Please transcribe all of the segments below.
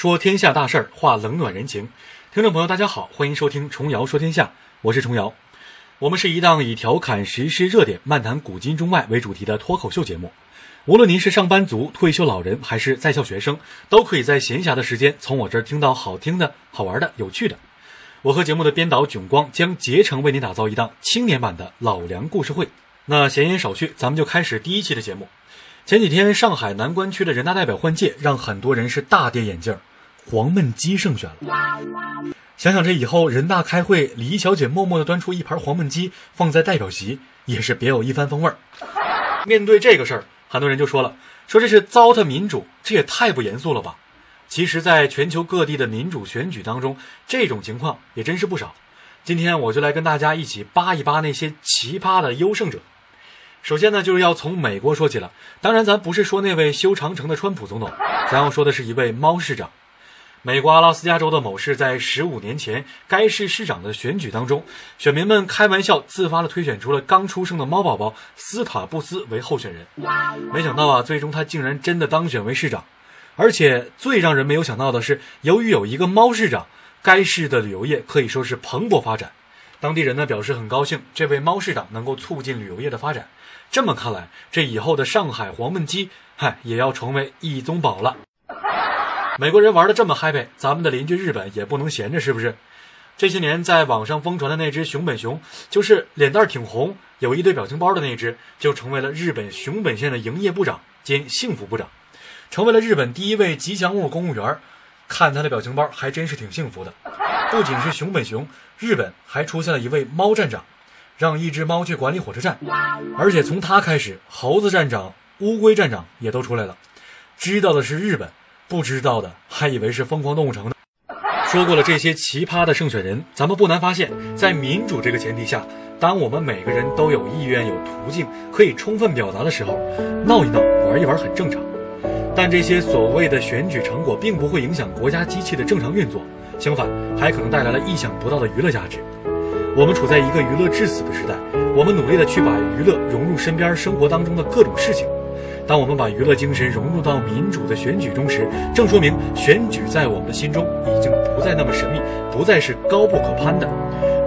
说天下大事儿，话冷暖人情。听众朋友，大家好，欢迎收听重瑶说天下，我是重瑶。我们是一档以调侃时事热点、漫谈古今中外为主题的脱口秀节目。无论您是上班族、退休老人，还是在校学生，都可以在闲暇的时间从我这儿听到好听的、好玩的、有趣的。我和节目的编导囧光将竭诚为您打造一档青年版的老梁故事会。那闲言少叙，咱们就开始第一期的节目。前几天上海南关区的人大代表换届，让很多人是大跌眼镜。黄焖鸡胜选了，想想这以后人大开会，李小姐默默地端出一盘黄焖鸡放在代表席，也是别有一番风味儿。面对这个事儿，很多人就说了，说这是糟蹋民主，这也太不严肃了吧。其实，在全球各地的民主选举当中，这种情况也真是不少。今天我就来跟大家一起扒一扒那些奇葩的优胜者。首先呢，就是要从美国说起了。当然，咱不是说那位修长城的川普总统，咱要说的是一位猫市长。美国阿拉斯加州的某市在十五年前，该市市长的选举当中，选民们开玩笑自发地推选出了刚出生的猫宝宝斯塔布斯为候选人。没想到啊，最终他竟然真的当选为市长。而且最让人没有想到的是，由于有一个猫市长，该市的旅游业可以说是蓬勃发展。当地人呢表示很高兴，这位猫市长能够促进旅游业的发展。这么看来，这以后的上海黄焖鸡，嗨，也要成为一宗宝了。美国人玩的这么 happy，咱们的邻居日本也不能闲着，是不是？这些年在网上疯传的那只熊本熊，就是脸蛋挺红、有一堆表情包的那只，就成为了日本熊本县的营业部长兼幸福部长，成为了日本第一位吉祥物公务员。看他的表情包，还真是挺幸福的。不仅是熊本熊，日本还出现了一位猫站长，让一只猫去管理火车站，而且从他开始，猴子站长、乌龟站长也都出来了。知道的是日本。不知道的还以为是疯狂动物城呢。说过了这些奇葩的胜选人，咱们不难发现，在民主这个前提下，当我们每个人都有意愿、有途径可以充分表达的时候，闹一闹、玩一玩很正常。但这些所谓的选举成果，并不会影响国家机器的正常运作，相反，还可能带来了意想不到的娱乐价值。我们处在一个娱乐至死的时代，我们努力的去把娱乐融入身边生活当中的各种事情。当我们把娱乐精神融入到民主的选举中时，正说明选举在我们的心中已经不再那么神秘，不再是高不可攀的，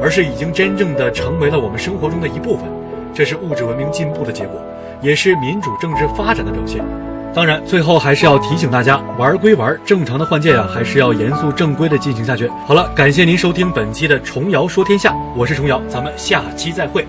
而是已经真正的成为了我们生活中的一部分。这是物质文明进步的结果，也是民主政治发展的表现。当然，最后还是要提醒大家，玩归玩，正常的换届呀，还是要严肃正规的进行下去。好了，感谢您收听本期的重瑶说天下，我是重瑶，咱们下期再会。